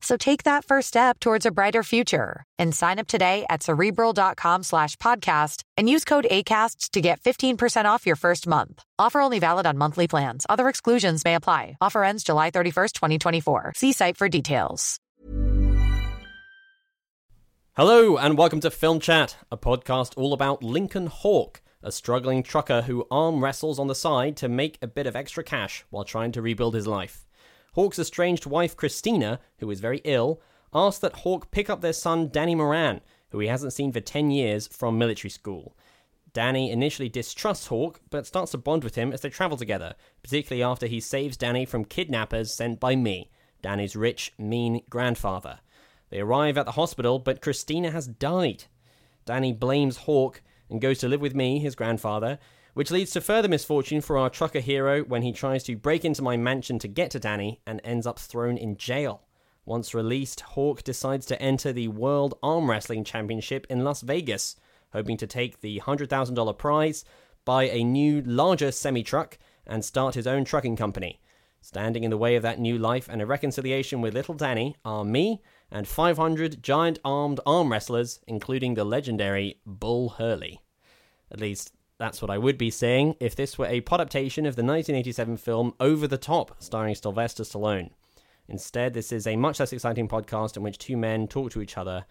So take that first step towards a brighter future and sign up today at cerebral.com slash podcast and use code ACasts to get 15% off your first month. Offer only valid on monthly plans. Other exclusions may apply. Offer ends July 31st, 2024. See site for details. Hello, and welcome to Film Chat, a podcast all about Lincoln Hawk, a struggling trucker who arm wrestles on the side to make a bit of extra cash while trying to rebuild his life. Hawk's estranged wife Christina, who is very ill, asks that Hawk pick up their son Danny Moran, who he hasn't seen for 10 years, from military school. Danny initially distrusts Hawk, but starts to bond with him as they travel together, particularly after he saves Danny from kidnappers sent by me, Danny's rich, mean grandfather. They arrive at the hospital, but Christina has died. Danny blames Hawk and goes to live with me, his grandfather, which leads to further misfortune for our trucker hero when he tries to break into my mansion to get to Danny and ends up thrown in jail. Once released, Hawk decides to enter the World Arm Wrestling Championship in Las Vegas, hoping to take the $100,000 prize, buy a new, larger semi truck, and start his own trucking company. Standing in the way of that new life and a reconciliation with little Danny are me and 500 giant armed arm wrestlers, including the legendary Bull Hurley. At least, that's what I would be saying if this were a podaptation of the 1987 film Over the Top, starring Sylvester Stallone. Instead, this is a much less exciting podcast in which two men talk to each other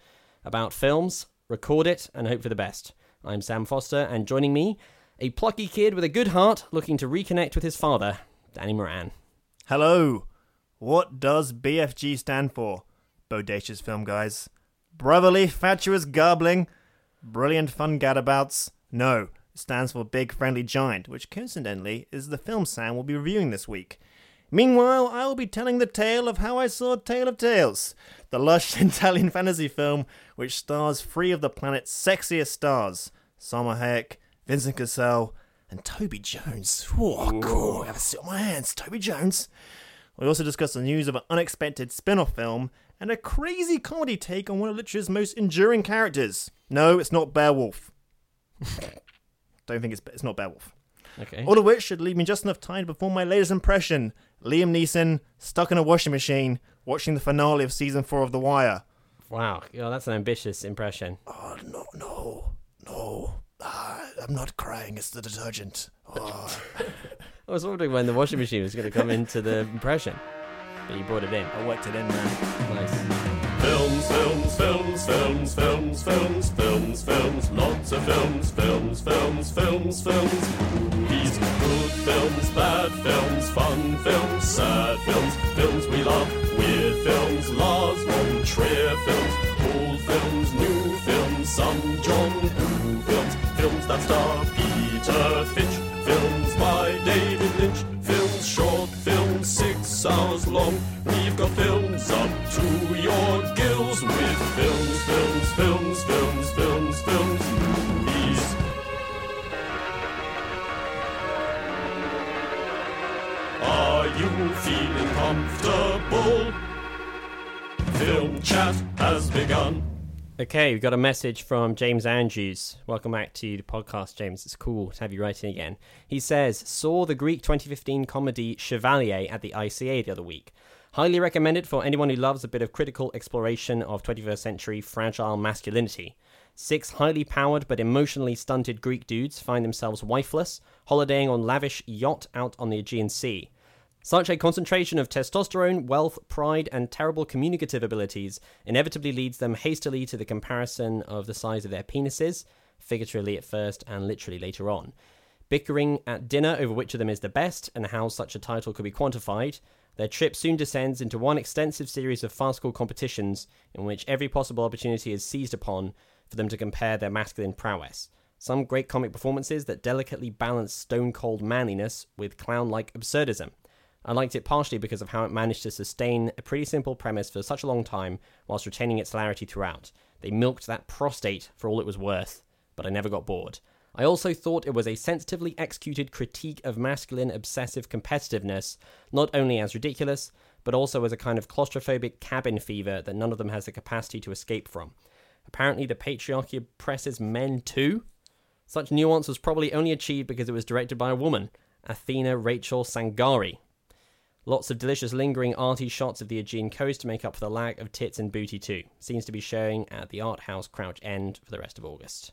about films, record it, and hope for the best. I'm Sam Foster, and joining me, a plucky kid with a good heart looking to reconnect with his father, Danny Moran. Hello. What does BFG stand for? Bodacious film, guys. Brotherly, fatuous garbling. Brilliant fun gadabouts. No, it stands for Big Friendly Giant, which coincidentally is the film Sam will be reviewing this week. Meanwhile, I will be telling the tale of how I saw Tale of Tales, the lush Italian fantasy film which stars three of the planet's sexiest stars Salma Hayek, Vincent Cassel, and Toby Jones. Oh, cool. I have a sit on my hands. Toby Jones. We also discuss the news of an unexpected spin off film and a crazy comedy take on one of literature's most enduring characters. No, it's not Beowulf. Don't think it's it's not Beowulf. Okay. All of which should leave me just enough time to perform my latest impression: Liam Neeson stuck in a washing machine watching the finale of season four of The Wire. Wow, that's an ambitious impression. Oh no, no, no! Ah, I'm not crying. It's the detergent. Oh. I was wondering when the washing machine was going to come into the impression, but you brought it in. I worked it in, man. Nice. Films, films, films, films, films, films, films, lots of films, films, films, films, films, movies, good films, bad films, fun films, sad films, films we love, weird films, Lars von Trier films, old films, new films, some John Woo films, films that star Peter Finch, films by David Lynch, films short, films six hours long. We've films up to your gills with films, films, films, films, films, films, movies. Are you feeling comfortable? Film chat has begun. Okay, we've got a message from James Andrews. Welcome back to the podcast, James. It's cool to have you writing again. He says, Saw the Greek 2015 comedy Chevalier at the ICA the other week. Highly recommended for anyone who loves a bit of critical exploration of 21st century fragile masculinity. Six highly powered but emotionally stunted Greek dudes find themselves wifeless, holidaying on lavish yacht out on the Aegean Sea. Such a concentration of testosterone, wealth, pride, and terrible communicative abilities inevitably leads them hastily to the comparison of the size of their penises, figuratively at first and literally later on. Bickering at dinner over which of them is the best and how such a title could be quantified, their trip soon descends into one extensive series of farcical competitions in which every possible opportunity is seized upon for them to compare their masculine prowess. Some great comic performances that delicately balance stone cold manliness with clown like absurdism. I liked it partially because of how it managed to sustain a pretty simple premise for such a long time whilst retaining its hilarity throughout. They milked that prostate for all it was worth, but I never got bored. I also thought it was a sensitively executed critique of masculine obsessive competitiveness, not only as ridiculous, but also as a kind of claustrophobic cabin fever that none of them has the capacity to escape from. Apparently, the patriarchy oppresses men too? Such nuance was probably only achieved because it was directed by a woman, Athina Rachel Tsangari. Lots of delicious lingering arty shots of the Aegean coast to make up for the lack of tits and booty too. Seems to be showing at the art house Crouch End for the rest of August.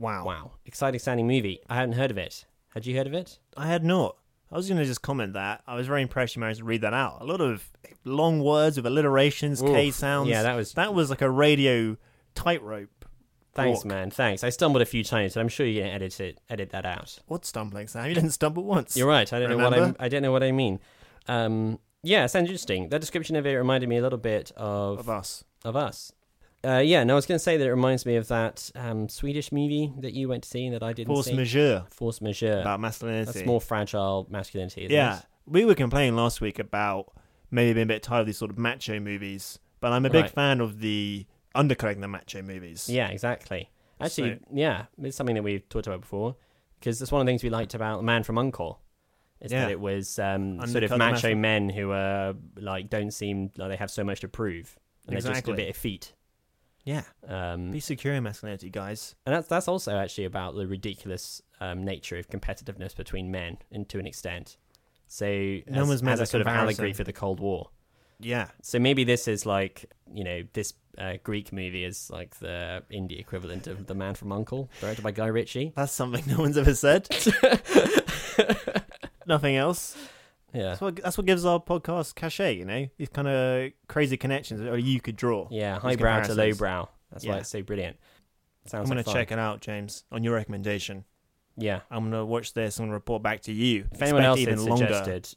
Wow. Wow, exciting sounding movie. I hadn't heard of it. Had you heard of it? I had not. I was going to just comment that I was very impressed you managed to read that out. A lot of long words with alliterations, K sounds. Yeah, that was- that was like a radio tightrope. Thanks, walk. man. Thanks. I stumbled a few times, but I'm sure you can edit it, edit that out. What stumbling, Sam? You didn't stumble once. You're right. I don't know what I. I don't know what I mean. Um, yeah, sounds interesting. That description of it reminded me a little bit of Of us. of us. Uh, yeah, no, I was going to say that it reminds me of that um, Swedish movie that you went to see and that I didn't Force see. majeure Force majeure. about masculinity. That's more fragile masculinity. Isn't yeah. it? We were complaining last week about maybe being a bit tired of these sort of macho movies, but I'm a big Right. fan of the undercutting the macho movies. Yeah, exactly. Actually, yeah, it's something that we've talked about before because it's one of the things we liked about Man from Uncle. Is Yeah. that it was um, sort of macho men who are like don't seem like they have so much to prove, and they're just a Exactly. bit effete. Yeah. Um, Be secure in masculinity, guys. and that's that's also actually about the ridiculous um, nature of competitiveness between men, and to an extent. So, No as, one's made as a sort of allegory for the Cold War. Yeah. So maybe this is like you know this uh, Greek movie is like the indie equivalent of The Man from Uncle, directed by Guy Ritchie. That's something no one's ever said. Nothing else. Yeah, That's what, that's what gives our podcast cachet, you know? These kind of crazy connections that you could draw. yeah, highbrow to lowbrow. That's why it's so brilliant. Sounds I'm going to check it out, James, on your recommendation. Yeah, I'm going to watch this and report back to you. if anyone else Expect had longer. suggested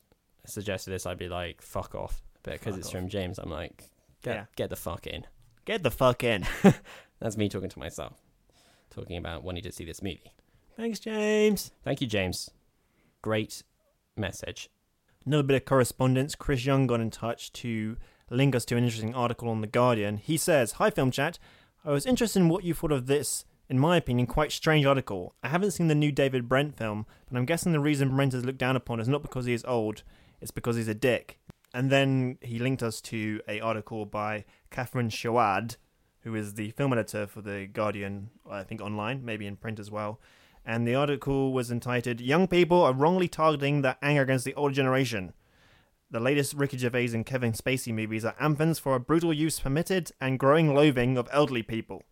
suggested this, I'd be like, "Fuck off." But because it's off. from James, I'm like, "Get Yeah. get the fuck in." Get the fuck in. That's me talking to myself, talking about wanting to see this movie. Thanks, James. Thank you, James. Great message. Another bit of correspondence. Chris Young got in touch to link us to an interesting article on The Guardian. He says, Hi, Film Chat. I was interested in what you thought of this, in my opinion, quite strange article. I haven't seen the new David Brent film, but I'm guessing the reason Brent is looked down upon is not because he is old, it's because he's a dick. And then he linked us to a article by Catherine Shoard, who is the film editor for The Guardian, I think online, maybe in print as well. And the article was entitled Young People Are Wrongly Targeting Their Anger Against the Older Generation. The latest Ricky Gervais and Kevin Spacey movies are anthems for a brutal use permitted and growing loathing of elderly people.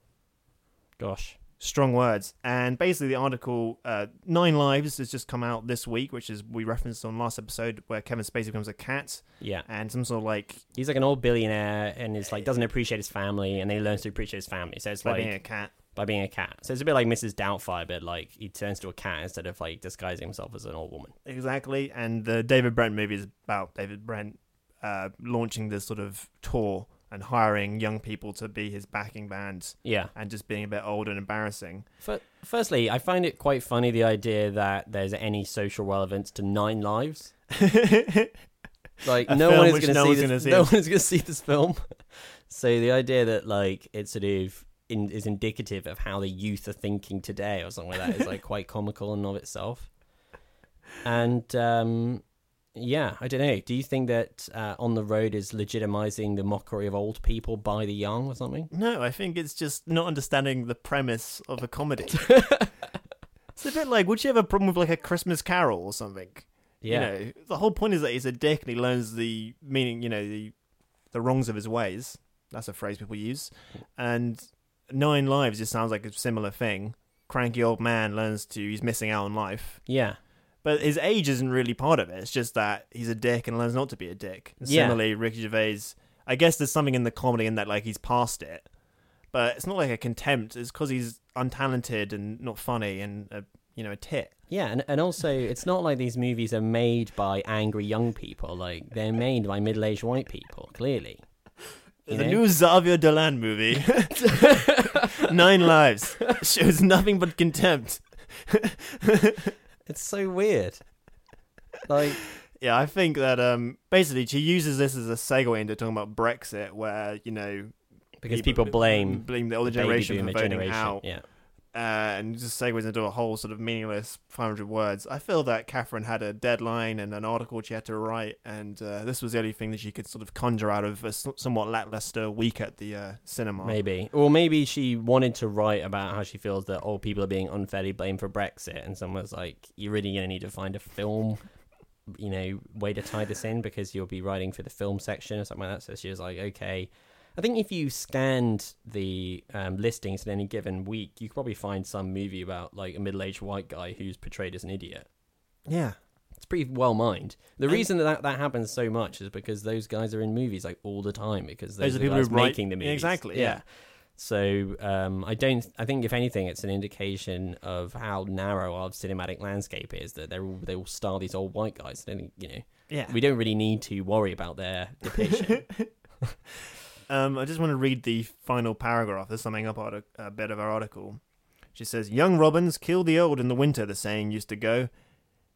Gosh. Strong words. And basically, the article, uh, Nine Lives, has just come out this week, which is we referenced on last episode, where Kevin Spacey becomes a cat Yeah. and some sort of like He's like an old billionaire and is like doesn't appreciate his family and then he learns to appreciate his family. So it's like being a cat. By being a cat. So it's a bit like Mrs. Doubtfire, but like he turns to a cat instead of like disguising himself as an old woman. Exactly. And the David Brent movie is about David Brent uh, launching this sort of tour and hiring young people to be his backing band. Yeah. and just being a bit old and embarrassing. F- firstly, I find it quite funny the idea that there's any social relevance to Nine Lives. Like no one is going to no see this. see no one is going to see this film. so the idea that like it's sort of in, is indicative of how the youth are thinking today or something like that is like quite comical in and of itself. And um, yeah, I don't know. Do you think that uh, on the road is legitimizing the mockery of old people by the young or something? No, I think it's just not understanding the premise of a comedy. it's a bit like, would you have a problem with like a Christmas Carol or something? Yeah, You know, the whole point is that he's a dick and he learns the meaning, you know, the the wrongs of his ways. That's a phrase people use. And Nine Lives just sounds like a similar thing. Cranky old man learns to he's missing out on life. yeah, But his age isn't really part of it. It's just that he's a dick and learns not to be a dick. And Yeah. Similarly, Ricky Gervais, I guess there's something in the comedy in that like he's past it, but it's not like a contempt. It's because he's untalented and not funny and a, you know a tit. Yeah, and, and also it's not like these movies are made by angry young people. Like they're made by middle aged white people, clearly. The know? new Xavier Dolan movie, Nine Lives, shows nothing but contempt. It's so weird. Like Yeah, I think that um basically she uses this as a segue into talking about Brexit, where you know because people blame blame the older the generation for voting generation. out, Yeah. Uh, and just segues into a whole sort of meaningless 500 words. I feel that Catherine had a deadline and an article she had to write, and uh, this was the only thing that she could sort of conjure out of a somewhat lackluster week at the uh, cinema. Maybe. Or maybe she wanted to write about how she feels that old people are being unfairly blamed for Brexit, and someone was like, You're really going to need to find a film, you know, way to tie this in because you'll be writing for the film section or something like that. So she was like, Okay. I think if you scanned the um, listings in any given week, you could probably find some movie about like a middle aged white guy who's portrayed as an idiot. Yeah. It's pretty well mined. The And- reason that, that that happens so much is because those guys are in movies like all the time because those, Those are are the people who write- making the movies. Exactly, yeah. So um, I don't. I think if anything, it's an indication of how narrow our cinematic landscape is. That they're all, they all star these old white guys. I don't think, you know, Yeah. we don't really need to worry about their depiction. Um, I just want to read the final paragraph. There's something up arti- a bit of our article. She says, "Young robins kill the old in the winter." The saying used to go.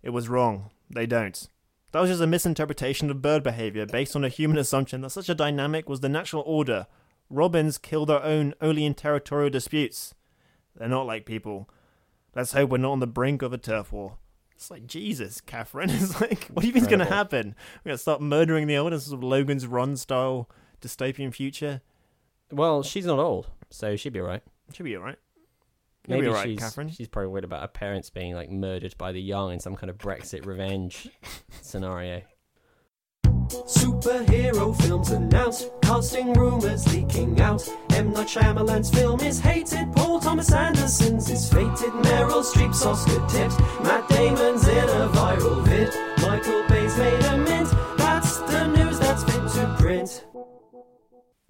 It was wrong. They don't. That was just a misinterpretation of bird behavior based on a human assumption that such a dynamic was the natural order. Robins kill their own only in territorial disputes. They're not like people. Let's hope we're not on the brink of a turf war. It's like Jesus, Catherine. It's like, what do you think's going to happen? We're going to start murdering the old in sort of Logan's Run style dystopian future. well, she's not old, so she'd be all right. Should be alright. You'll Maybe be alright, she's Catherine. she's probably worried about her parents being like murdered by the young in some kind of Brexit revenge scenario. Superhero films announced, casting rumors leaking out. M. Night Shyamalan's film is hated, Paul Thomas Anderson's is fated, Meryl Streep's Oscar tipped, Matt Damon's in a viral vid, Michael Bay's made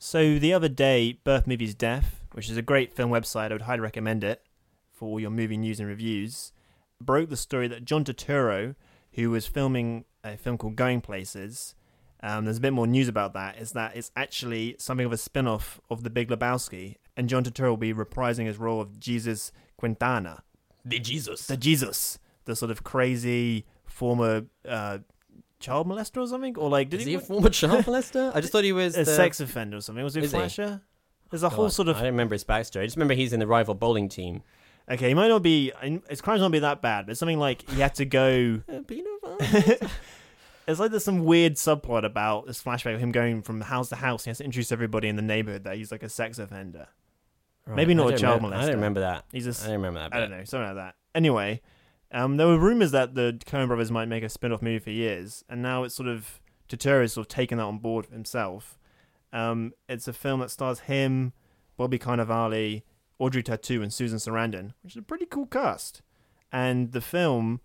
So the other day, Birth Movies Death, which is a great film website, I would highly recommend it for all your movie news and reviews, broke the story that John Turturro, who was filming a film called Going Places, um, there's a bit more news about that, is that it's actually something of a spin-off of The Big Lebowski, and John Turturro will be reprising his role of Jesus Quintana, The Jesus. the Jesus, the sort of crazy former uh, child molester or something, or like did Is he, he a former child molester? I just thought he was a the... sex offender or something? Was he he? Flasher? There's a God, whole sort of I don't remember his backstory. I just remember he's in the rival bowling team. Okay, he might not be. His crimes not be that bad, but it's something like he had to go. It's like there's some weird subplot about this flashback of him going from house to house. He has to introduce everybody in the neighborhood that he's like a sex offender. Maybe not a child remember- I don't remember that. He's I just. don't remember that. I don't know, something like that. Anyway, um, there were rumors that the Coen brothers might make a spin-off movie for years, and now it's sort of Turturro's sort of taken that on board himself. Um, it's a film that stars him, Bobby Cannavale, Audrey Tautou, and Susan Sarandon, which is a pretty cool cast. And the film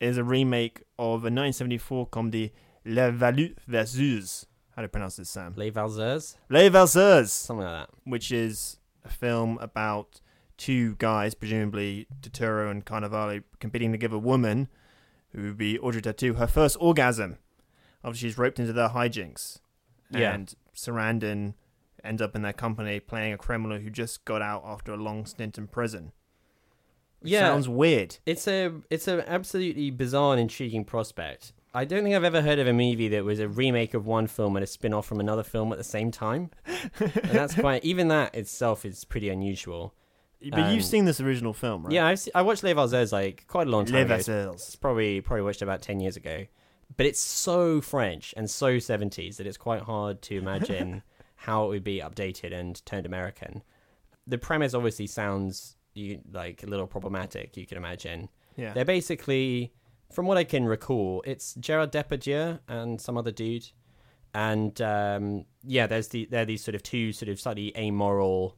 is a remake of a 1974 comedy Les Valus Versus. How do you pronounce this, Sam? Les Valzers? Les Valseurs Something like that. which is a film about two guys, presumably Turturro and Cannavale, competing to give a woman, who would be Audrey Tautou, her first orgasm after she's roped into their hijinks. Yeah. And Sarandon ends up in their company playing a criminal who just got out after a long stint in prison. Which Yeah. Sounds weird. It's a it's an absolutely bizarre and intriguing prospect. I don't think I've ever heard of a movie that was a remake of one film and a spin-off from another film at the same time. and that's quite even that itself is pretty unusual. But Um, you've seen this original film, right? Yeah, I've se- I watched Les Valzers like quite a long time Les ago. It's Valseurs. probably probably watched it about 10 years ago. But it's so French and so 70s that it's quite hard to imagine how it would be updated and turned American. The premise obviously sounds you, like a little problematic, you can imagine. Yeah. They're basically, from what I can recall, it's Gerard Depardieu and some other dude, and um, yeah, there's the they're these sort of two sort of slightly amoral,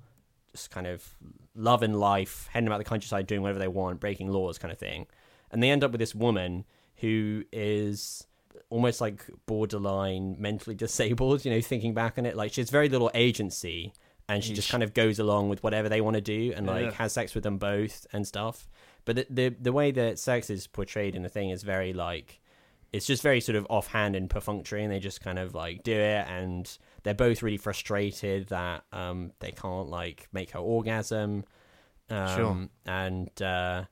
just kind of love and life, heading about the countryside, doing whatever they want, breaking laws, kind of thing, and they end up with this woman who is almost like borderline mentally disabled. You know, thinking back on it, like she has very little agency. and she just kind of goes along with whatever they want to do and like has sex with them both and stuff. But the, the the way that sex is portrayed in the thing is very like it's just very sort of offhand and perfunctory, and they just kind of like do it, and they're both really frustrated that um they can't like make her orgasm. Um, Sure. And uh,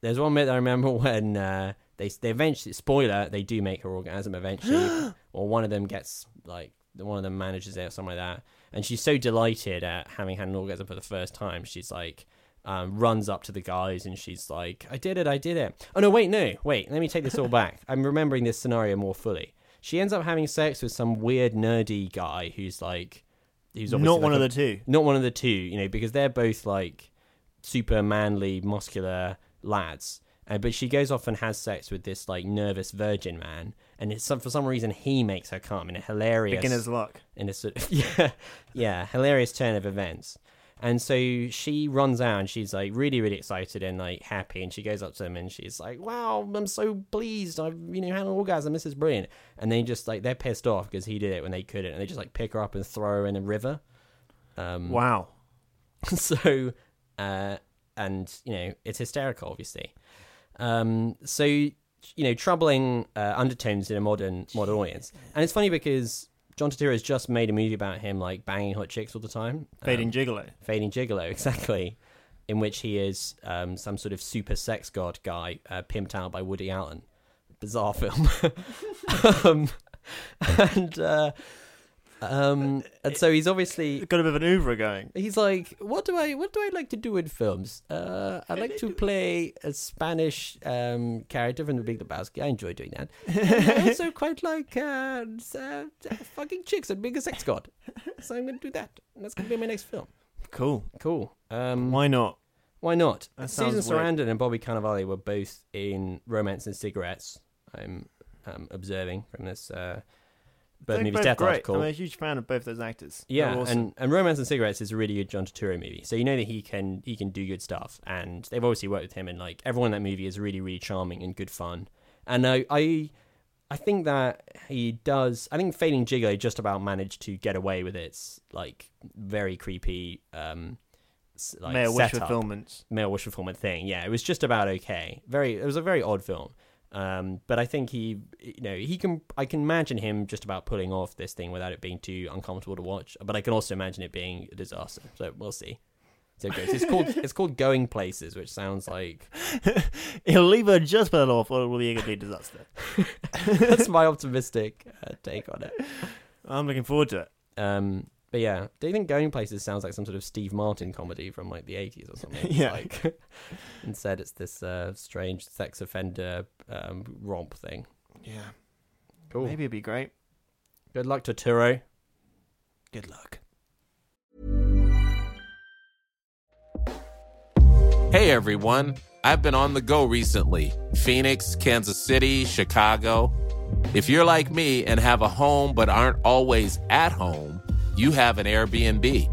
there's one bit I remember when uh, they they eventually spoiler they do make her orgasm eventually, or one of them gets like one of them manages it or something like that, and she's so delighted at having had an orgasm for the first time, she's like. Um, runs up to the guys and she's like, "I did it, I did it." Oh no, wait, no, wait. Let me take this all back. I'm remembering this scenario more fully. She ends up having sex with some weird nerdy guy who's like, who's obviously Not one like of the two. not one of the two, you know, because they're both like super manly, muscular lads. Uh, but she goes off and has sex with this like nervous virgin man, and it's some, for some reason he makes her come in a hilarious Beginner's luck. in a sort of yeah, yeah, hilarious turn of events. And so she runs out and she's like really, really excited and like happy. And she goes up to him and she's like, "Wow, I'm so pleased! I've you know had an orgasm. This is brilliant." And they just like they're pissed off because he did it when they couldn't, and they just like pick her up and throw her in a river. Um, Wow. so uh and you know it's hysterical obviously um so you know troubling uh, undertones in a modern modern audience and it's funny because john Turturro has just made a movie about him like banging hot chicks all the time. Fading um, gigolo. fading gigolo exactly. In which he is um some sort of super sex god guy uh, pimped out by woody allen. Bizarre film. Um and uh um and so he's obviously Got a bit of an oeuvre going. He's like, what do I what do I like to do in films? Uh, I like to play a Spanish um, character from The Big Lebowski. I enjoy doing that. And I also quite like uh, uh, fucking chicks and being a sex god. So I'm going to do that. And that's going to be my next film. Cool. Cool. Um, Why not? why not? That Susan sounds weird. Sarandon and Bobby Cannavale were both in Romance and Cigarettes. I'm um, observing from this uh, Bird They're Movies Death great. article. I'm a huge fan of both those actors. Yeah, awesome. and, and Romance and Cigarettes is a really good John Turturro movie. So you know that he can he can do good stuff, and they've obviously worked with him, and like everyone in that movie is really really charming and good fun. And I I, I think that he does. I think Fading Gigolo just about managed to get away with its like very creepy um like Male wish fulfillment. male wish fulfillment thing. Yeah, it was just about okay. Very, it was a very odd film. Um, but I think he, you know, he can. I can imagine him just about pulling off this thing without it being too uncomfortable to watch. But I can also imagine it being a disaster. So we'll see. So it. It's called it's called Going Places, which sounds like He'll leave her just well off, or it will be a complete disaster. that's my optimistic uh, take on it. I'm looking forward to it. Um, but yeah, do you think Going Places sounds like some sort of Steve Martin comedy from like the 80s or something? Yeah. Like, instead, it's this uh, strange sex offender um, romp thing. Yeah. Cool. Maybe it'd be great. Good luck to Turo. Good luck. Hey everyone, I've been on the go recently Phoenix, Kansas City, Chicago. If you're like me and have a home but aren't always at home, you have an Airbnb.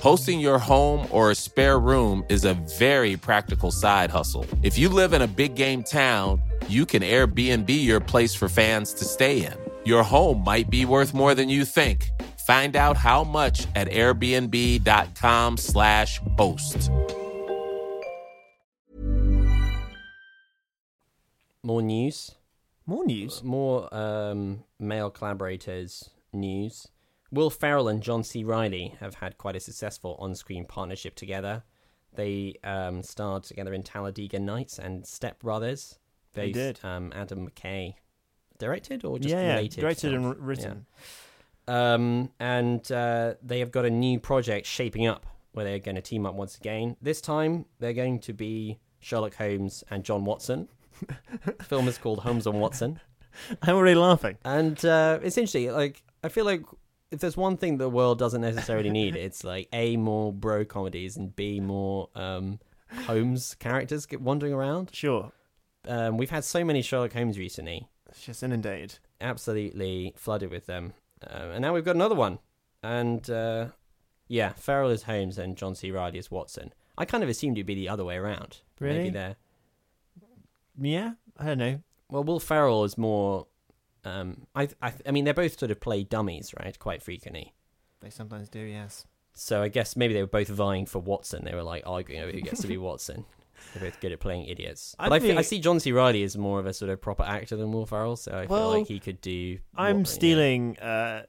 Hosting your home or a spare room is a very practical side hustle. If you live in a big game town, you can Airbnb your place for fans to stay in. Your home might be worth more than you think. Find out how much at airbnb.com/slash host. More news. More news. More um, male collaborators news. Will Ferrell and John C. Reilly have had quite a successful on-screen partnership together. They um, starred together in Talladega Nights and Step Brothers. They did. Um, Adam McKay directed or just yeah, yeah. related? Directed and films? wr- written. Um, and uh, they have got a new project shaping up where they're going to team up once again. This time, they're going to be Sherlock Holmes and John Watson. the film is called Holmes and Watson, I'm already laughing. and uh, it's interesting. Like, I feel like if there's one thing the world doesn't necessarily need, it's like a more bro comedies and b more um, Holmes characters get wandering around. Sure. Um, we've had so many Sherlock Holmes recently. It's just inundated. absolutely flooded with them. Uh, and now we've got another one. And uh, yeah, Ferrell is Holmes and John C. Reilly is Watson. I kind of assumed it'd be the other way around. Really? Maybe they're. Yeah, I don't know. Well, Will Ferrell is more. Um, I, I, I mean, they're both sort of play dummies, right? Quite frequently. They sometimes do, yes. So I guess maybe they were both vying for Watson. They were like arguing over who gets to be Watson. They're both good at playing idiots. I But I, think- I see John C. Reilly as more of a sort of proper actor than Will Ferrell, so I Well, feel like he could do. I'm what- stealing uh,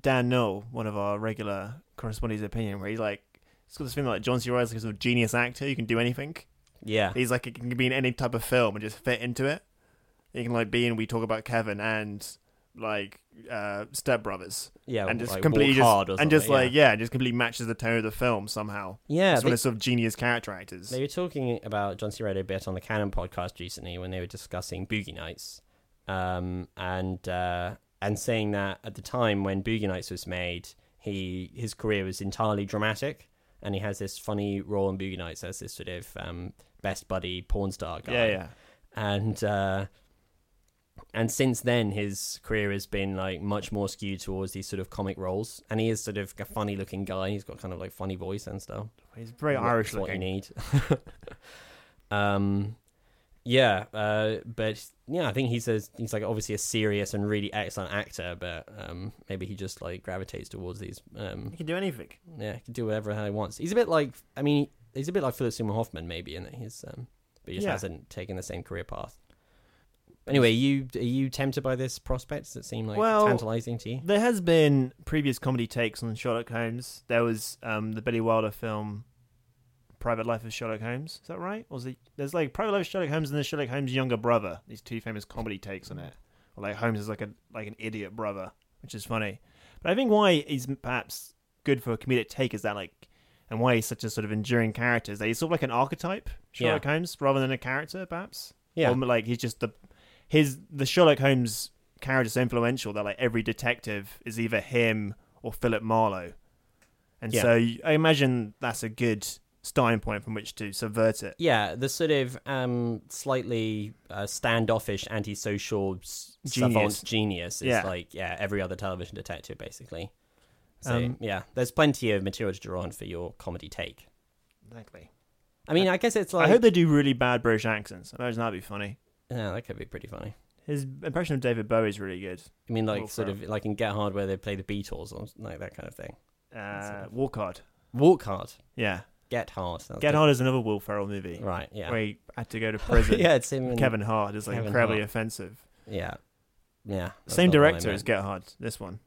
Dan Knoll, one of our regular correspondents' opinion, where he's like, it's got this thing like John C. Reilly's like a sort of genius actor. You can do anything. Yeah, He's like, it can be in any type of film and just fit into it. He can like be in We Talk About Kevin and like uh, Step Brothers, yeah, and just like completely just hard and just like yeah, just completely matches the tone of the film somehow. yeah. It's they- one of sort of genius character actors. They were talking about John C. Reilly a bit on the Canon podcast recently when they were discussing Boogie Nights, um, and uh, and saying that at the time when Boogie Nights was made, he his career was entirely dramatic, and he has this funny role in Boogie Nights as this sort of um, best buddy porn star guy. yeah, yeah. and uh, and since then his career has been like much more skewed towards these sort of comic roles, and he is sort of a funny looking guy. He's got kind of like funny voice and stuff He's very Irish what you need. um, yeah, uh, but yeah, I think he's a he's like obviously a serious and really excellent actor, but um, maybe he just like gravitates towards these. Um, He can do anything. yeah, he can do whatever he wants. He's a bit like, I mean, he's a bit like Philip Seymour Hoffman, maybe, in that he's, um, but he just Yeah. hasn't taken the same career path. Anyway, you are you tempted by this prospect? Does it seem like Well, tantalizing to you? There has been previous comedy takes on Sherlock Holmes. There was um, the Billy Wilder film Private Life of Sherlock Holmes. Is that right? Or was it, there's like Private Life of Sherlock Holmes and the Sherlock Holmes' younger brother. These two famous comedy takes on it. Or like Holmes is like a like an idiot brother, which is funny. But I think why he's perhaps good for a comedic take is that like, and why he's such a sort of enduring character is that he's sort of like an archetype Sherlock Holmes rather than a character, perhaps. Yeah. Or like he's just the his the Sherlock Holmes character is so influential that like every detective is either him or Philip Marlowe, and Yeah. so I imagine that's a good starting point from which to subvert it. Yeah, the sort of um, slightly uh, standoffish, antisocial Genius. savant genius is Yeah. like yeah every other television detective basically. So Um, yeah, there's plenty of material to draw on for your comedy take. Exactly. I mean, I guess it's like I hope they do really bad British accents. I imagine that'd be funny. Yeah, that could be pretty funny. His impression of David Bowie is really good. I mean, like sort of like in Get Hard where they play the Beatles or like that kind of thing. Uh, Walk Hard. Walk Hard, Yeah. Get Hard. That's Get good. Hard is another Will Ferrell movie Right. Yeah. where he had to go to prison. yeah, it's him. And, Kevin Hart is like Kevin incredibly Hart. offensive. Yeah. Yeah. Same not the one I director as. Get Hard. This one.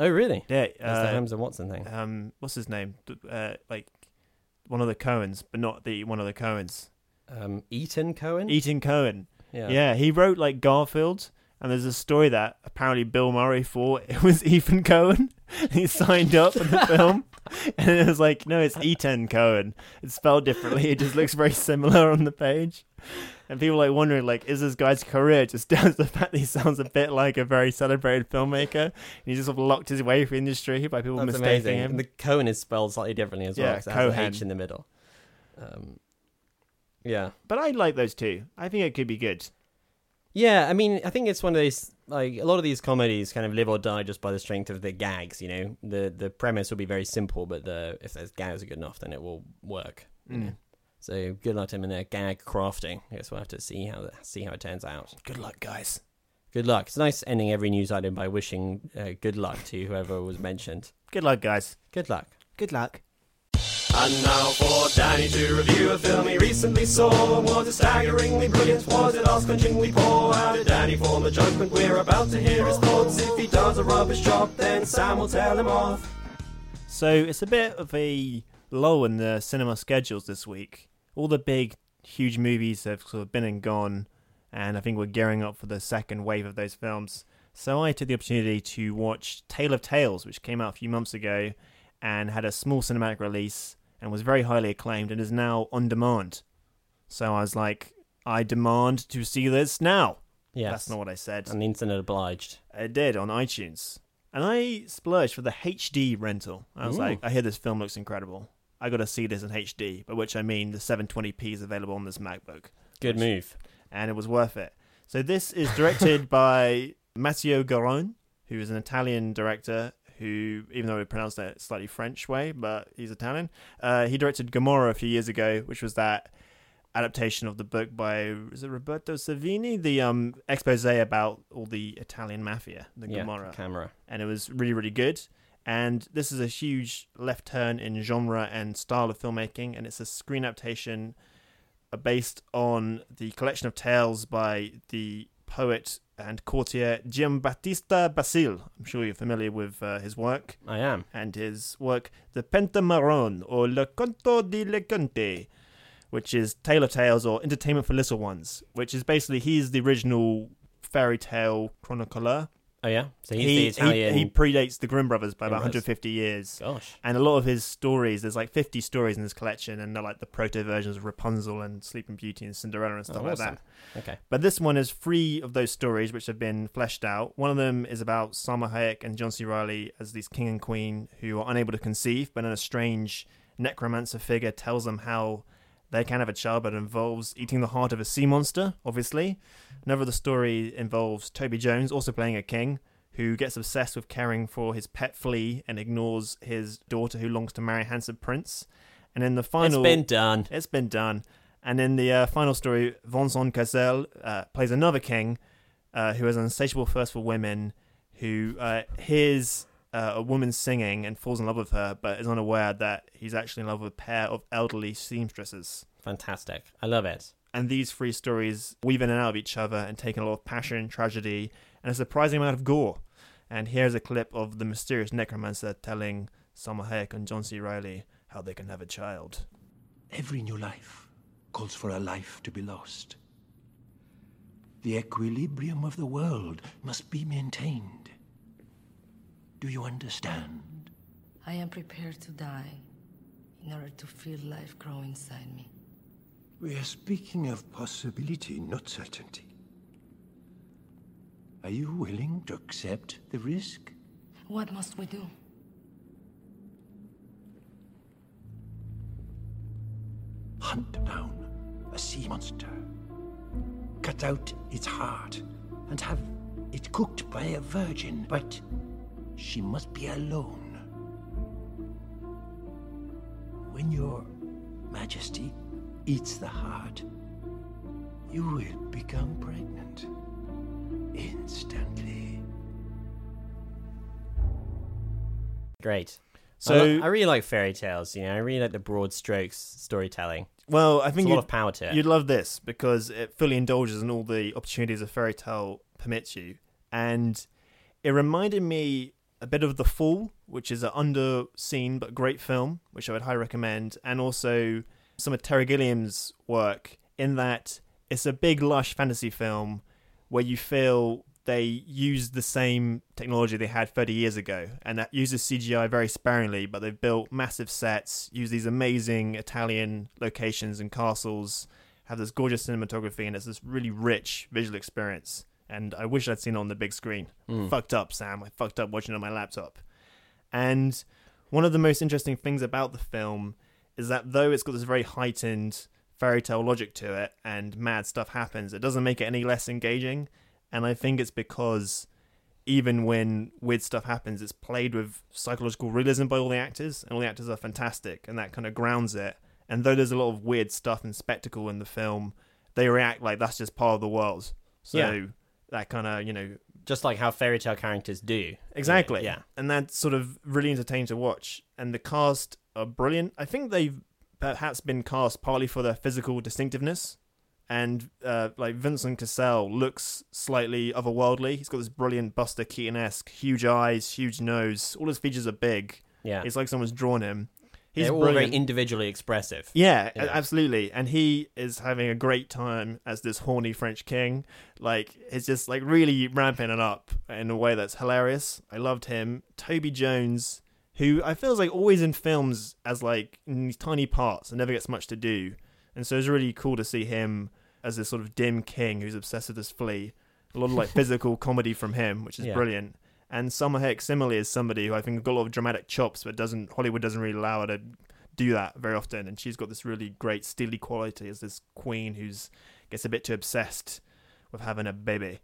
Oh really? Yeah. That's the Uh, Holmes and Watson thing. um, what's his name? Uh, like one of the Coens, but not the one of the Coens. Um, Etan Cohen. Etan Cohen. Yeah. Yeah. he wrote like Garfield, and there's a story that apparently Bill Murray thought it was Ethan Coen. he signed up for the film, and it was like, no, it's Etan Cohen. It's spelled differently. It just looks very similar on the page. And people like wondering, like, is this guy's career just down to the fact that he sounds a bit like a very celebrated filmmaker? And he just sort of locked his way through industry by people That's mistaking amazing. him. And the Cohen is spelled slightly differently as well. Yeah, 'cause it has an Cohen. H in the middle. Um, yeah. But I like those two. I think it could be good. Yeah, I mean, I think it's one of those like a lot of these comedies kind of live or die just by the strength of the gags. You know, the the premise will be very simple, but the if those gags are good enough, then it will work. you know. Mm. So good luck to him in their gag crafting. I guess we'll have to see how see how it turns out. Good luck, guys. Good luck. It's nice ending every news item by wishing uh, good luck to whoever was mentioned. Good luck, guys. Good luck. Good luck. And now for Danny to review a film he recently saw. Was it staggeringly brilliant? Was it ass-clenchingly poor? How did Danny form a judgment? We're about to hear his thoughts. If he does a rubbish job, then Sam will tell him off. So it's a bit of a lull in the cinema schedules this week. All the big, huge movies have sort of been and gone, and I think we're gearing up for the second wave of those films. So I took the opportunity to watch Tale of Tales, which came out a few months ago and had a small cinematic release and was very highly acclaimed and is now on demand. So I was like, I demand to see this now. Yes. That's not what I said. And the internet obliged. I did on iTunes. And I splurged for the HD rental. I was Ooh. like, I hear this film looks incredible. I got to see this in HD, by which I mean the 720p is available on this MacBook. Good move. And it was worth it. So this is directed by Matteo Garrone, who is an Italian director who, even though we pronounced it slightly French way, but he's Italian. Uh, he directed Gomorrah a few years ago, which was that adaptation of the book by is it Roberto Saviano, the um expose about all the Italian mafia, the yeah. Gomorrah Camorra. and it was really really good. And this is a huge left turn in genre and style of filmmaking, and it's a screen adaptation uh, based on the collection of tales by the poet and courtier Giambattista Basile. I'm sure you're familiar with uh, his work I am. and his work, The Pentamerone, or Le Conto di Le Conte, which is Tale of Tales or Entertainment for Little Ones, which is basically he's the original fairy tale chronicler. Oh yeah. So he's he, the Italian. he, he predates the Grimm brothers by Grimm about brothers. 150 years. Gosh. And a lot of his stories, there's like 50 stories in this collection, and they're like the proto versions of Rapunzel and Sleeping Beauty and Cinderella and oh, stuff Oh, like that. Okay. But this one is three of those stories which have been fleshed out. One of them is about Salma Hayek and John C. Reilly as these king and queen who are unable to conceive, but then a strange necromancer figure tells them how they can have a child, but it involves eating the heart of a sea monster, obviously. Another of the story involves Toby Jones also playing a king who gets obsessed with caring for his pet flea and ignores his daughter who longs to marry a handsome prince. And in the final, It's been done. it's been done. And in the uh, final story, Vincent Cassel uh, plays another king uh, who has an insatiable thirst for women, who uh, hears uh, a woman singing and falls in love with her, but is unaware that he's actually in love with a pair of elderly seamstresses. Fantastic. I love it. And these three stories weave in and out of each other and take a lot of passion, tragedy, and a surprising amount of gore. And here's a clip of the mysterious necromancer telling Salma Hayek and John C. Reilly how they can have a child. Every new life calls for a life to be lost. The equilibrium of the world must be maintained. Do you understand? I am prepared to die in order to feel life grow inside me. We are speaking of possibility, not certainty. Are you willing to accept the risk? What must we do? Hunt down a sea monster. Cut out its heart and have it cooked by a virgin, but she must be alone. When your majesty eats the heart, you will become pregnant instantly. Great. So- I, lo- I really like fairy tales. You know, I really like the broad strokes storytelling. Well, I There's think a lot you'd- of power to it. You'd love this because it fully indulges in all the opportunities a fairy tale permits you. And it reminded me a bit of The Fall, which is an underseen but great film, which I would highly recommend, and also some of Terry Gilliam's work in that it's a big, lush fantasy film where you feel they use the same technology they had 30 years ago and that uses CGI very sparingly, but they've built massive sets, use these amazing Italian locations and castles, have this gorgeous cinematography, and it's this really rich visual experience. And I wish I'd seen it on the big screen. Hmm. Fucked up, Sam. I fucked up watching it on my laptop. And one of the most interesting things about the film is that though it's got this very heightened fairy tale logic to it and mad stuff happens, it doesn't make it any less engaging. And I think it's because even when weird stuff happens, it's played with psychological realism by all the actors, and all the actors are fantastic, and that kind of grounds it. And though there's a lot of weird stuff and spectacle in the film, they react like that's just part of the world. So Yeah. That kind of, you know, Just like how fairy tale characters do. Exactly. Yeah. And that's sort of really entertaining to watch. And the cast are brilliant. I think they've perhaps been cast partly for their physical distinctiveness. And uh, like Vincent Cassel looks slightly otherworldly. He's got this brilliant Buster Keaton esque, huge eyes, huge nose. All his features are big. Yeah. It's like someone's drawn him. He's They're all brilliant. very individually expressive. Yeah, Yeah. absolutely. And he is having a great time as this horny French king. Like, it's just like really ramping it up in a way that's hilarious. I loved him. Toby Jones, who I feel is like always in films as like in these tiny parts and never gets much to do. And so it's really cool to see him as this sort of dim king who's obsessed with this flea. A lot of like physical comedy from him, which is Yeah. brilliant. And Salma Hayek similarly is somebody who I think has got a lot of dramatic chops, but doesn't Hollywood doesn't really allow her to do that very often. And she's got this really great steely quality as this queen who's gets a bit too obsessed with having a baby,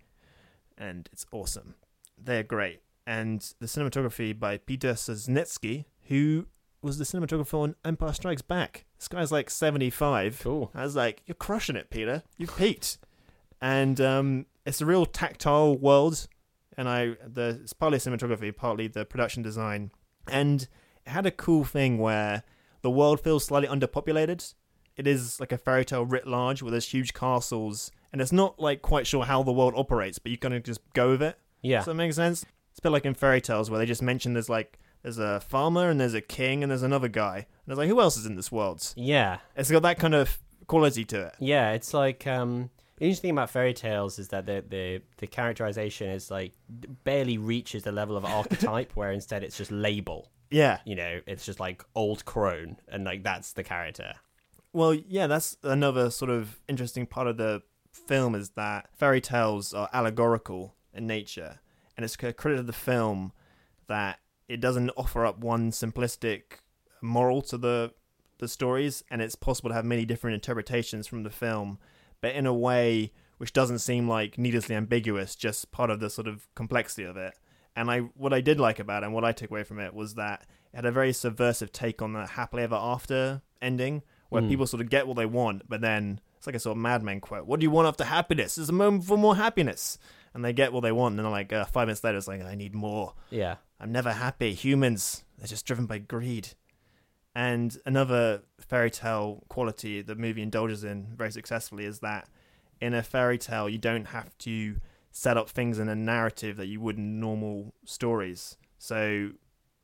and it's awesome. They're great, and the cinematography by Peter Suschitzky, who was the cinematographer on Empire Strikes Back. This guy's like seventy-five. Cool. I was like, "You're crushing it, Peter. You've peaked." and um, it's a real tactile world. And I, the it's partly cinematography, partly the production design. and it had a cool thing where the world feels slightly underpopulated. It is like a fairy tale writ large where there's huge castles, and it's not like quite sure how the world operates, but you kind of just go with it. Yeah. so it makes sense? It's a bit like in fairy tales where they just mention there's like there's a farmer and there's a king and there's another guy. And it's like who else is in this world? Yeah. It's got that kind of quality to it. Yeah, it's like um the interesting thing about fairy tales is that the the the characterization is like barely reaches the level of archetype where instead it's just label. Yeah. You know, it's just like old crone and like that's the character. Well, yeah, that's another sort of interesting part of the film is that fairy tales are allegorical in nature, and it's a credit of the film that it doesn't offer up one simplistic moral to the the stories, and it's possible to have many different interpretations from the film, but in a way which doesn't seem like needlessly ambiguous, just part of the sort of complexity of it. And I, what I did like about it, and what I took away from it, was that it had a very subversive take on the happily ever after ending, where Mm. people sort of get what they want, but then it's like a sort of Mad Men quote: "What do you want after happiness? There's a moment for more happiness." And they get what they want, and then like uh, five minutes later, it's like, "I need more." Yeah. I'm never happy. Humans, they're just driven by greed. And another fairy tale quality the movie indulges in very successfully is that in a fairy tale, you don't have to set up things in a narrative that you would in normal stories. So,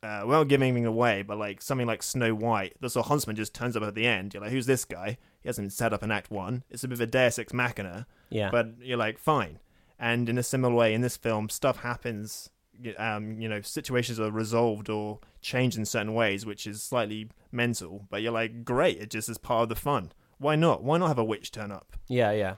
uh, without giving anything away, but like something like Snow White, the sort of huntsman just turns up at the end. You're like, who's this guy? He hasn't been set up in Act One. It's a bit of a Deus Ex Machina Yeah. but you're like fine and in a similar way in this film stuff happens um, you know situations are resolved or changed in certain ways which is slightly mental but you're like great it just is part of the fun. Why not? Why not have a witch turn up? Yeah, yeah.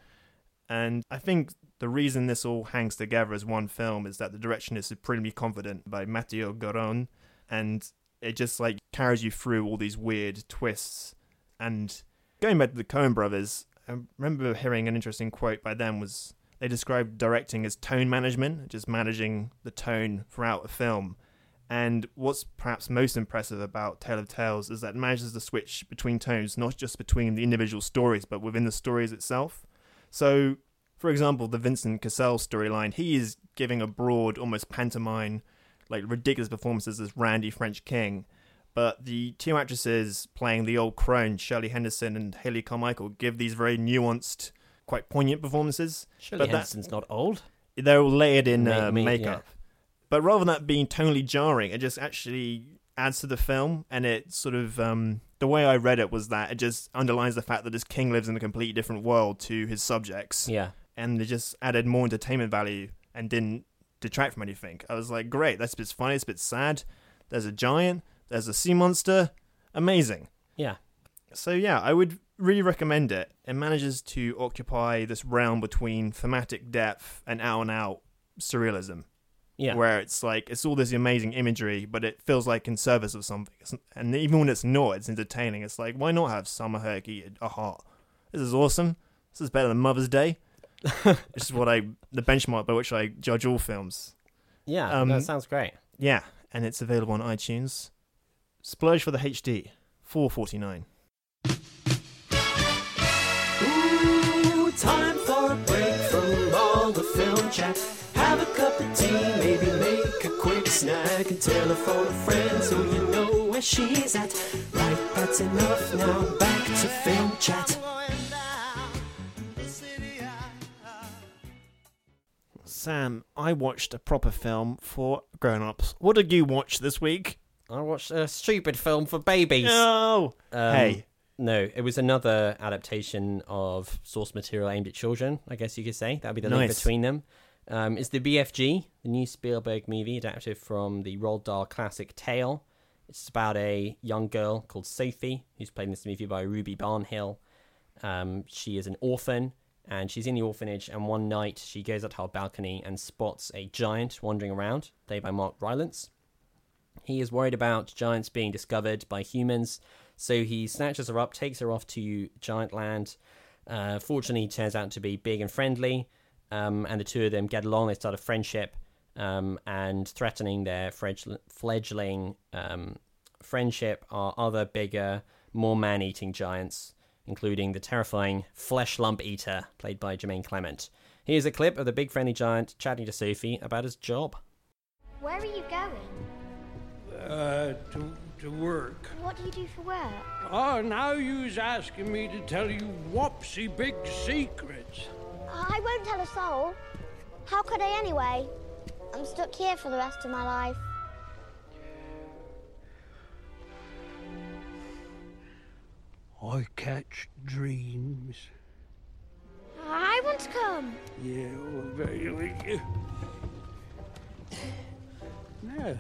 and i think the reason this all hangs together as one film is that the direction is supremely confident by Matteo Garrone and it just like carries you through all these weird twists. And going back to the Coen brothers, I remember hearing an interesting quote by them was they describe directing as tone management, just managing the tone throughout a film. And what's perhaps most impressive about Tale of Tales is that it manages to switch between tones, not just between the individual stories, but within the stories itself. So, for example, the Vincent Cassel storyline, he is giving a broad, almost pantomime, like ridiculous performances as Randy French King but the two actresses playing the old crone, Shirley Henderson and Hayley Carmichael, give these very nuanced, quite poignant performances. Shirley but that- not old. They're all layered in uh, ma- makeup. But rather than that being tonally jarring, it just actually adds to the film. And it sort of, um, the way I read it was that it just underlines the fact that this king lives in a completely different world to his subjects. Yeah. And it just added more entertainment value and didn't detract from anything. I was like, great, that's a bit funny, it's a bit sad. There's a giant, there's a sea monster. Amazing. Yeah. So yeah, I would really recommend it. It manages to occupy this realm between thematic depth and out and out surrealism, Yeah. where it's like it's all this amazing imagery, but it feels like in service of something. And even when it's not, it's entertaining. It's like why not have Salma eat a heart? This is awesome. This is better than Mother's Day. this is what I the benchmark by which I judge all films. yeah. um, that sounds great. Yeah, and it's available on iTunes. Splurge for the HD, four forty nine. Time for a break from all the film chat. Have a cup of tea, maybe make a quick snack and telephone a friend so you know where she's at. Right, that's enough now. Back to film chat. Sam, I watched a proper film for grown ups. What did you watch this week? I watched a stupid film for babies. No! Um, hey, No, it was another adaptation of source material aimed at children, I guess you could say. That'd be the link between them. Um, it's the BFG, the new Spielberg movie adapted from the Roald Dahl classic Tale. It's about a young girl called Sophie, who's played in this movie by Ruby Barnhill. Um, she is an orphan, and she's in the orphanage, and one night she goes up to her balcony and spots a giant wandering around, played by Mark Rylance. He is worried about giants being discovered by humans, so he snatches her up, takes her off to Giant Land. Uh, fortunately, he turns out to be big and friendly, um, and the two of them get along. They start a friendship, um, and threatening their fledgling um, friendship are other bigger, more man-eating giants, including the terrifying Fleshlumpeater, played by Jemaine Clement. Here's a clip of the big friendly giant chatting to Sophie about his job. Where are you going? uh, to, to work. What do you do for work? Oh, now you's asking me to tell you whoopsie big secrets. I won't tell a soul. How could I anyway? I'm stuck here for the rest of my life. I catch dreams. I want to come. Yeah, well, very well. Now,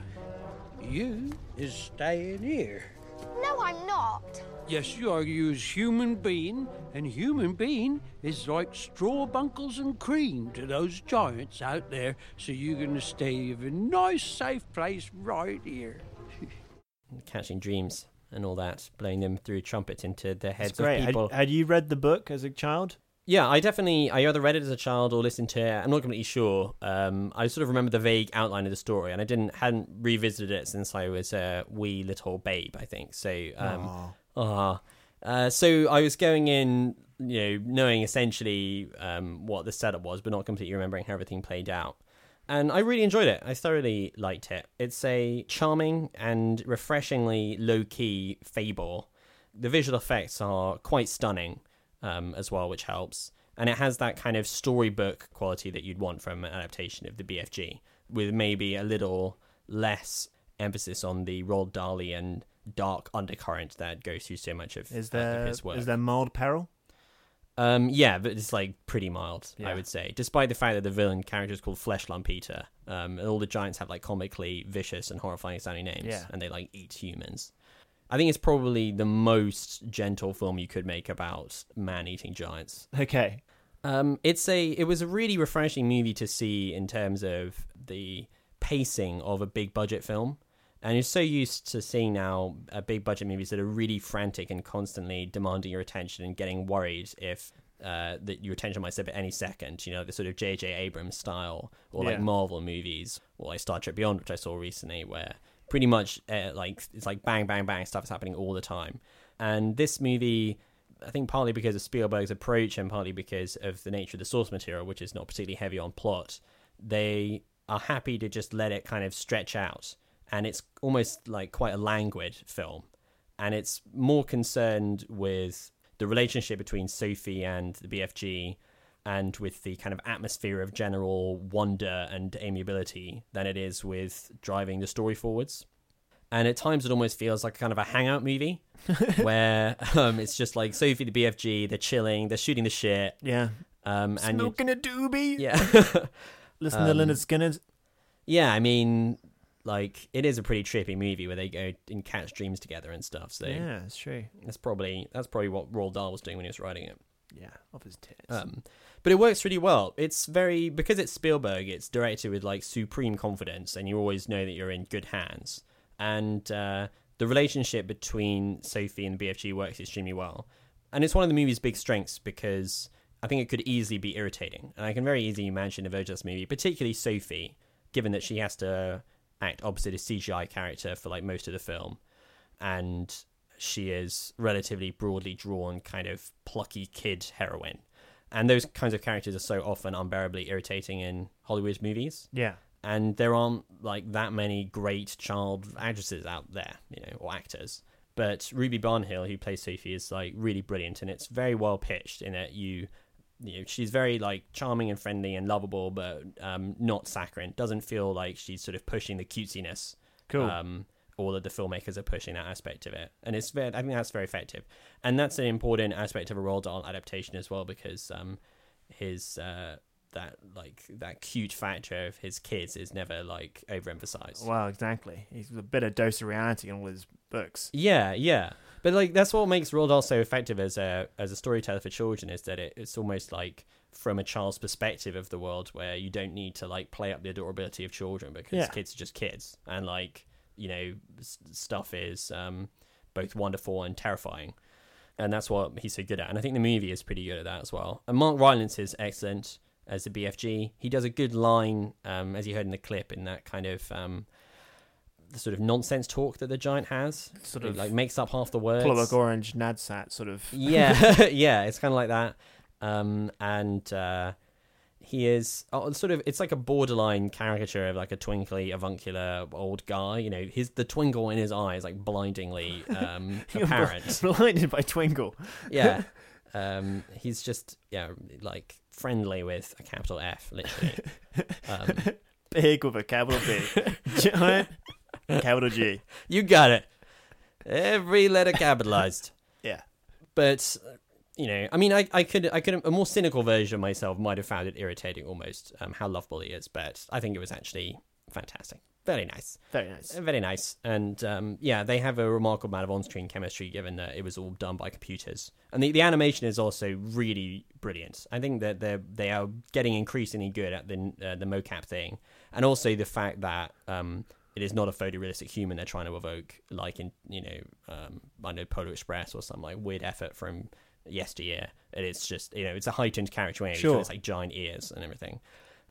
you is staying here. No, I'm not. Yes, you are. You is human being, and human being is like strawbunkles and cream to those giants out there. So you're gonna stay in a nice, safe place right here. Catching dreams and all that, blowing them through trumpets into the heads It's great. of people. Had, had you read the book as a child? Yeah, I definitely. I either read it as a child or listened to it. I'm not completely sure. Um, I sort of remember the vague outline of the story, and I didn't hadn't revisited it since I was a wee little babe. I think so. Um, ah. Uh, so I was going in, you know, knowing essentially um, what the setup was, but not completely remembering how everything played out. And I really enjoyed it. I thoroughly liked it. It's a charming and refreshingly low key fable. The visual effects are quite stunning um, as well, which helps. And it has that kind of storybook quality that you'd want from an adaptation of the BFG, with maybe a little less emphasis on the Roald Dahlian dark undercurrent that goes through so much of, Is uh, of there his work. is there mild peril? Um, yeah, but it's like pretty mild, Yeah. I would say. Despite the fact that the villain character is called Fleshlumpeater, um, and all the giants have like comically vicious and horrifying sounding names, Yeah. and they like eat humans. I think it's probably the most gentle film you could make about man eating giants. Okay. Um, it's a it was a really refreshing movie to see in terms of the pacing of a big budget film. And you're so used to seeing now uh, big budget movies that are really frantic and constantly demanding your attention and getting worried if uh, that your attention might slip at any second. You know, the sort of J.J. Abrams style, or like Marvel movies, or like Star Trek Beyond, which I saw recently, where pretty much uh, like it's like bang, bang, bang, stuff is happening all the time. And this movie, I think partly because of Spielberg's approach and partly because of the nature of the source material, which is not particularly heavy on plot, they are happy to just let it kind of stretch out. And it's almost like quite a languid film. And it's more concerned with the relationship between Sophie and the BFG and with the kind of atmosphere of general wonder and amiability than it is with driving the story forwards. And at times it almost feels like kind of a hangout movie where um, it's just like Sophie, the BFG, they're chilling, they're shooting the shit. Yeah. Um, and you- Smoking a doobie. yeah. Listen to Um, Lynyrd Skynyrd. yeah, I mean, like, it is a pretty trippy movie where they go and catch dreams together and stuff. So Yeah, it's true. that's probably that's probably what Roald Dahl was doing when he was writing it. Yeah, off his tits. Um, but it works really well. It's very because it's Spielberg. It's directed with like supreme confidence, and you always know that you're in good hands. And uh, the relationship between Sophie and the BFG works extremely well. And it's one of the movie's big strengths because I think it could easily be irritating, and I can very easily imagine a this movie, particularly Sophie, given that she has to act opposite a CGI character for like most of the film, and she is relatively broadly drawn, kind of plucky kid heroine. And those kinds of characters are so often unbearably irritating in Hollywood movies. yeah. And there aren't like that many great child actresses out there, you know, or actors. But Ruby Barnhill, who plays Sophie, is like really brilliant, and it's very well pitched in that you, you know, she's very like charming and friendly and lovable, but um, not saccharine. Doesn't feel like she's sort of pushing the cutesiness Cool. um, all of the filmmakers are pushing that aspect of it, and it's very, I think that's very effective, and that's an important aspect of a Roald Dahl adaptation as well because um, his uh, that like that cute factor of his kids is never like overemphasized. Well, exactly. He's a bit of dose of reality in all his books. Yeah, yeah, but like that's what makes Roald Dahl so effective as a as a storyteller for children is that it, it's almost like from a child's perspective of the world where you don't need to like play up the adorability of children because Yeah. kids are just kids and like you know stuff is um, both wonderful and terrifying. And that's what he's so good at. And i think the movie is pretty good at that as well. And mark rylance is excellent as the bfg he does a good line um, as you heard in the clip in that kind of um, the sort of nonsense talk that the giant has. Sort It, of like makes up half the words. Clockwork Orange, Nadsat, sort of. yeah, yeah, it's kind of like that. Um, and uh, he is uh, sort of it's like a borderline caricature of like a twinkly avuncular old guy you know his the twinkle in his eye is like blindingly um apparent Blinded by Twinkle. yeah um he's just yeah like friendly with a capital f literally um, Big with a capital B. Giant capital G. you got it every letter capitalized Yeah. but you know, I mean, I, I could, I could, a more cynical version of myself might have found it irritating almost, um, how lovable he is, but I think it was actually fantastic. Very nice. Very nice. Uh, Very nice. And, um, yeah, they have a remarkable amount of on-screen chemistry given that it was all done by computers. And the, the animation is also really brilliant. I think that they're, they are getting increasingly good at the, uh, the mocap thing. And also the fact that, um, it is not a photorealistic human they're trying to evoke, like in, you know, um, I know Polar Express or some like weird effort from yesteryear. And it's just you know it's a heightened character anyway. Sure. It's like giant ears and everything,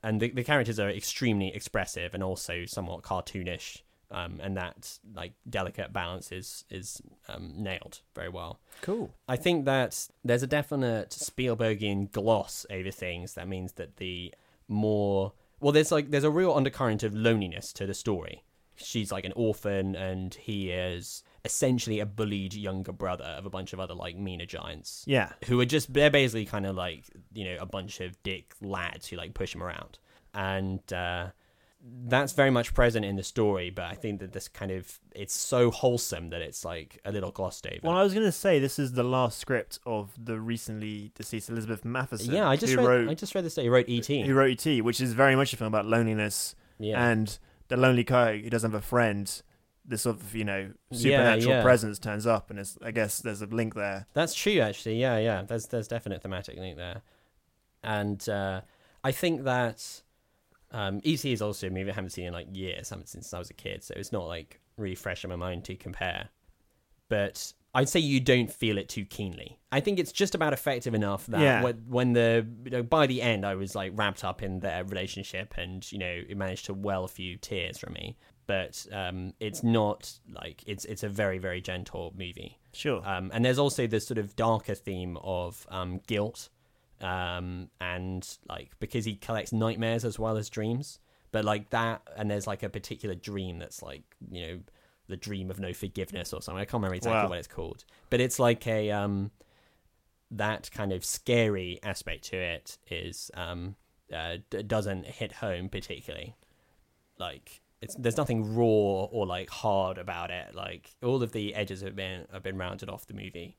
and the the characters are extremely expressive and also somewhat cartoonish. Um, and that like delicate balance is is um, nailed very well. Cool. I think that there's a definite Spielbergian gloss over things. That means that the more well, there's like there's a real undercurrent of loneliness to the story. She's like an orphan, and he is essentially a bullied younger brother of a bunch of other like meaner giants. Yeah. who are just they're basically kind of like you know a bunch of dick lads who like push him around, and uh, that's very much present in the story. But I think that this kind of it's so wholesome that it's like a little glossed over. Well, I was going to say this is the last script of the recently deceased Melissa Mathison. yeah, I just read, wrote I just read this. That he wrote E.T. who wrote E.T., which is very much a film about loneliness Yeah. and the lonely guy who doesn't have a friend. This sort of you know supernatural yeah. presence turns up, and it's, I guess there's a link there. That's true, actually. Yeah, yeah. There's there's definite thematic link there, and uh, I think that um, ET is also a movie I haven't seen in like years. I haven't since I was a kid, so it's not like really fresh in my mind to compare. But I'd say you don't feel it too keenly. I think it's just about effective enough that Yeah. when, when the you know, by the end I was like wrapped up in their relationship, and you know it managed to well a few tears from me. But um, it's not like it's it's a very very gentle movie. Sure. Um, and there's also this sort of darker theme of um, guilt, um, and like because he collects nightmares as well as dreams. But like that, and there's like a particular dream that's like you know the dream of no forgiveness or something. I can't remember exactly Wow. what it's called, but it's like a um, that kind of scary aspect to it is um, uh, d- doesn't hit home particularly. Like it's there's nothing raw or like hard about it. Like all of the edges have been have been rounded off the movie,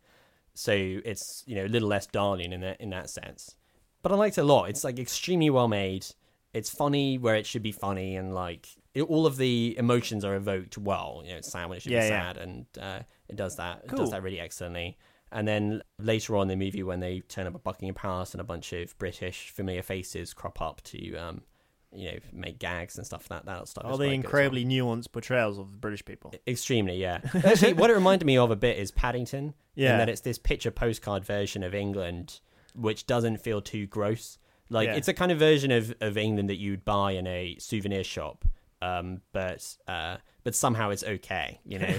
so it's you know a little less darling in that in that sense. But I liked it a lot. It's like extremely well made. It's funny where it should be funny, and like it, all of the emotions are evoked well. You know, it's sad when it should Yeah, be yeah. sad, and uh, it does that. It does that really excellently. And then later on in the movie, when they turn up at Buckingham Palace and a bunch of British familiar faces crop up to, um, you know, make gags and stuff. That that stuff. Are the they quite good as well. incredibly nuanced portrayals of British people? Extremely, yeah. Actually, what it reminded me of a bit is Paddington. Yeah. And that it's this picture postcard version of England, which doesn't feel too gross. Like Yeah. it's a kind of version of, of England that you'd buy in a souvenir shop, um, but uh, but somehow it's okay. You know,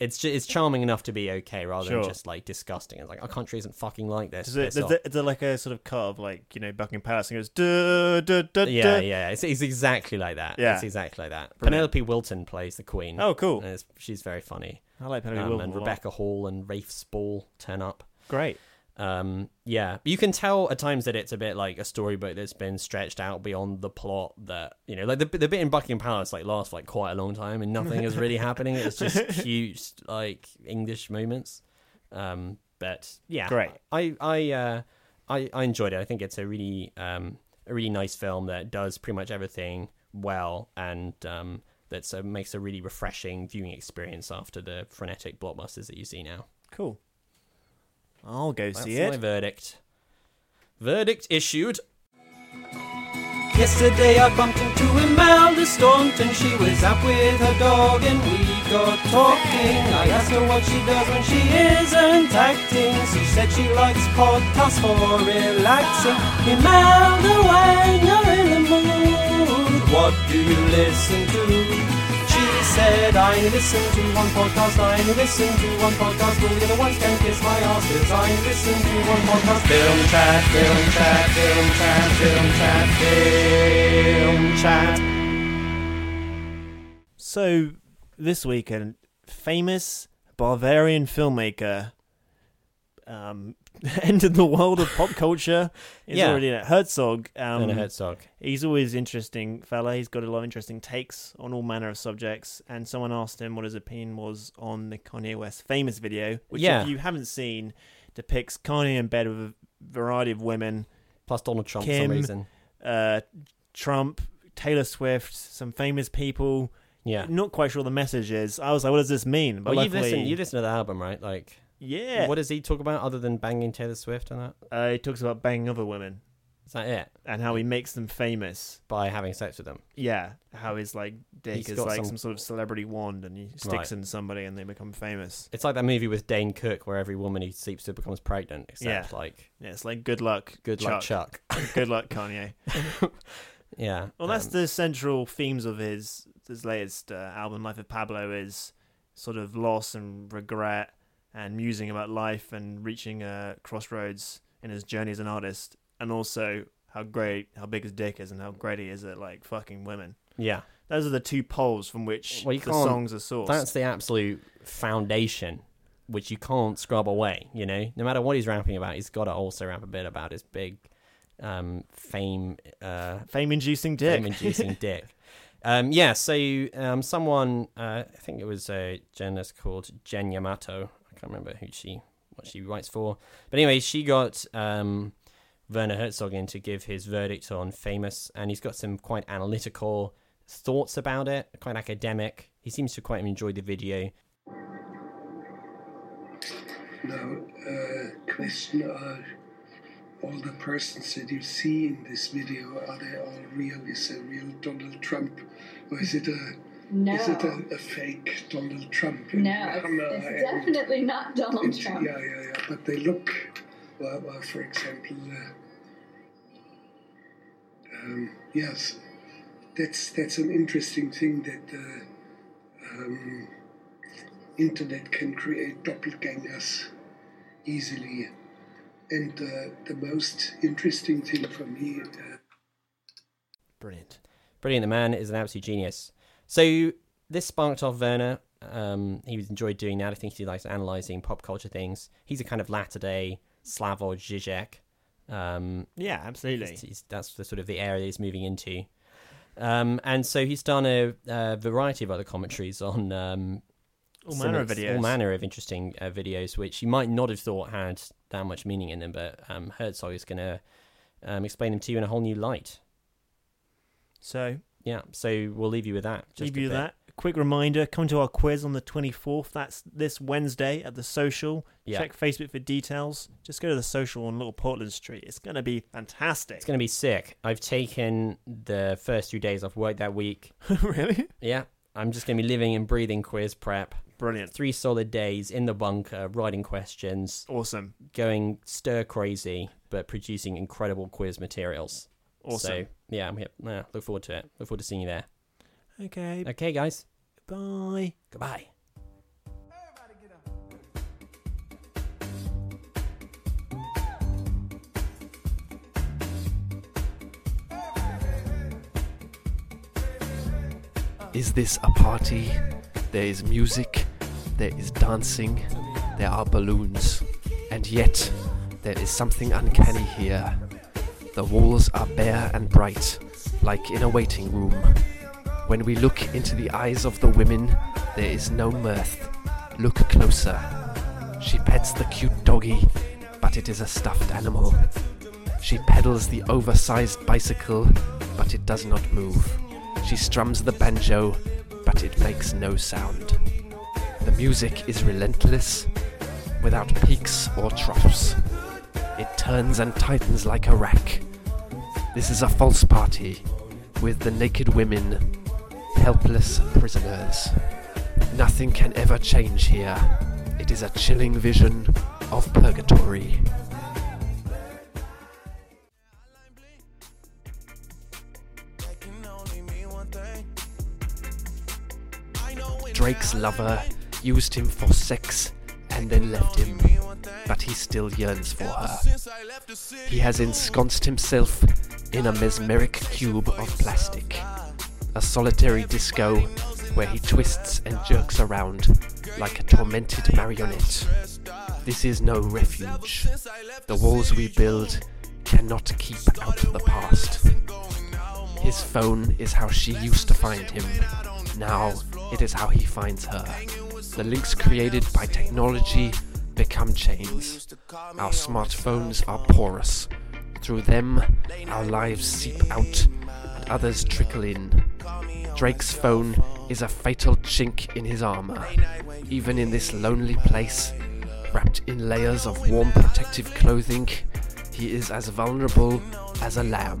it's ju- it's charming enough to be okay rather Sure. than just like disgusting. It's like our country isn't fucking like this. Is it, Piss is off. it, is it like a sort of cut of like you know Buckingham Palace and it goes duh, duh, duh, yeah, duh. yeah, it's, it's exactly like that. Yeah. it's exactly like that. Brilliant. Penelope Wilton plays the Queen. Oh, cool. And it's, she's very funny. I like Penelope Um, Wilton and a lot. Rebecca Hall and Rafe Spall turn up. Great. Um, yeah, you can tell at times that it's a bit like a storybook that's been stretched out beyond the plot. That you know, like the the bit in Buckingham Palace like lasts like quite a long time and nothing is really happening. It's just cute like English moments. Um, but yeah, Great. I I uh, I I enjoyed it. I think it's a really um a really nice film that does pretty much everything well and um that's a, makes a really refreshing viewing experience after the frenetic blockbusters that you see now. Cool. I'll go That's see my verdict. Verdict issued. Yesterday I bumped into Imelda Staunton. She was out with her dog and we got talking. I asked her what she does when she isn't acting. She said she likes podcasts for relaxing. Imelda, when you're in the mood, what do you listen to? Said, I listen to one podcast, I listen to one podcast, all the other ones can kiss my ass, I listen to one podcast. Film chat, film chat, film chat, film chat, film chat. So, this week, a famous Bavarian filmmaker um, entered the world of pop culture. He's Yeah. already in it. Herzog. Um, Werner Herzog. He's always interesting fella. He's got a lot of interesting takes on all manner of subjects. And someone asked him what his opinion was on the Kanye West famous video, which Yeah. if you haven't seen, depicts Kanye in bed with a variety of women. Plus Donald Trump for Kim, some reason. Uh, Trump, Taylor Swift, some famous people. Yeah. Not quite sure what the message is. I was like, what does this mean? But Well, you've luckily- listened, you listened to the album, right? Like, Yeah. What does he talk about other than banging Taylor Swift and that? Uh, he talks about banging other women. Is that it? And how he makes them famous. By having sex with them. Yeah. How his like dick He's is got like some- some... sort of celebrity wand and he sticks Right. in somebody and they become famous. It's like that movie with Dane Cook where every woman he sleeps with becomes pregnant, except like Yeah, it's like good luck. Good luck, Chuck. good luck, Kanye. Yeah. Well, that's um, the central themes of his his latest uh, album, Life of Pablo, is sort of loss and regret and musing about life and reaching a crossroads in his journey as an artist, and also how great, how big his dick is, and how great he is at like fucking women. Yeah. Those are the two poles from which well, the songs are sourced. That's the absolute foundation, which you can't scrub away. You know, no matter what he's rapping about, he's got to also rap a bit about his big um, fame, uh, fame-inducing dick. fame-inducing dick. Um, yeah, so um, someone, uh, I think it was a journalist called Jen Yamato. Can't remember who she, what she writes for, but anyway, she got um, Werner Herzog in to give his verdict on Famous, and he's got some quite analytical thoughts about it, quite academic. He seems to quite enjoy the video. Now, uh, question are all the persons that you see in this video, are they all real? Is it real Donald Trump? Or is it a No. is it a, a fake Donald Trump? No, And, it's, it's definitely not Donald and- Trump. Yeah, yeah, yeah. But they look, well, well for example, uh, um, yes, that's that's an interesting thing that the um, internet can create doppelgangers easily. And uh, the most interesting thing for me, uh, Brilliant. Brilliant. The man is an absolute genius. So this sparked off Werner. Um, he enjoyed doing that. I think he likes analyzing pop culture things. He's a kind of latter day Slavoj Žižek. Um, Yeah, absolutely. he's- he's- that's the sort of the area he's moving into. Um, and so he's done a, a variety of other commentaries on um, All manner of all manner of interesting uh, videos, which you might not have thought had that much meaning in them. But um, Herzog is going to um, explain them to you in a whole new light. So Yeah, so we'll leave you with that. Just Give you bit. that. Quick reminder come to our quiz on the 24th. That's this Wednesday at the social. Yeah. Check Facebook for details. Just go to the social on Little Portland Street. It's going to be fantastic. It's going to be sick. I've taken the first few days off work that week. really? Yeah, I'm just going to be living and breathing quiz prep. Brilliant. Three solid days in the bunker, writing questions. Awesome. Going stir crazy, but producing incredible quiz materials. Awesome. So, yeah, I'm here. Yeah, look forward to it. Look forward to seeing you there. Okay. Okay, guys. Bye. Goodbye. Is this a party? There is music, there is dancing, there are balloons, and yet there is something uncanny here. The walls are bare and bright, like in a waiting room. When we look into the eyes of the women, there is no mirth. Look closer. She pets the cute doggy, but it is a stuffed animal. She pedals the oversized bicycle, but it does not move. She strums the banjo, but it makes no sound. The music is relentless, without peaks or troughs. It turns and tightens like a rack. This is a false party, with the naked women helpless prisoners. Nothing can ever change here. It is a chilling vision of purgatory. Drake's lover used him for sex and then left him, but he still yearns for her. He has ensconced himself in a mesmeric cube of plastic, a solitary disco where he twists and jerks around like a tormented marionette. This is no refuge. The walls we build cannot keep out the past. His phone is how she used to find him. Now it is how he finds her. The links created by technology become chains. Our smartphones are porous. Through them, our lives seep out and others trickle in. Drake's phone is a fatal chink in his armor. Even in this lonely place, wrapped in layers of warm protective clothing, he is as vulnerable as a lamb.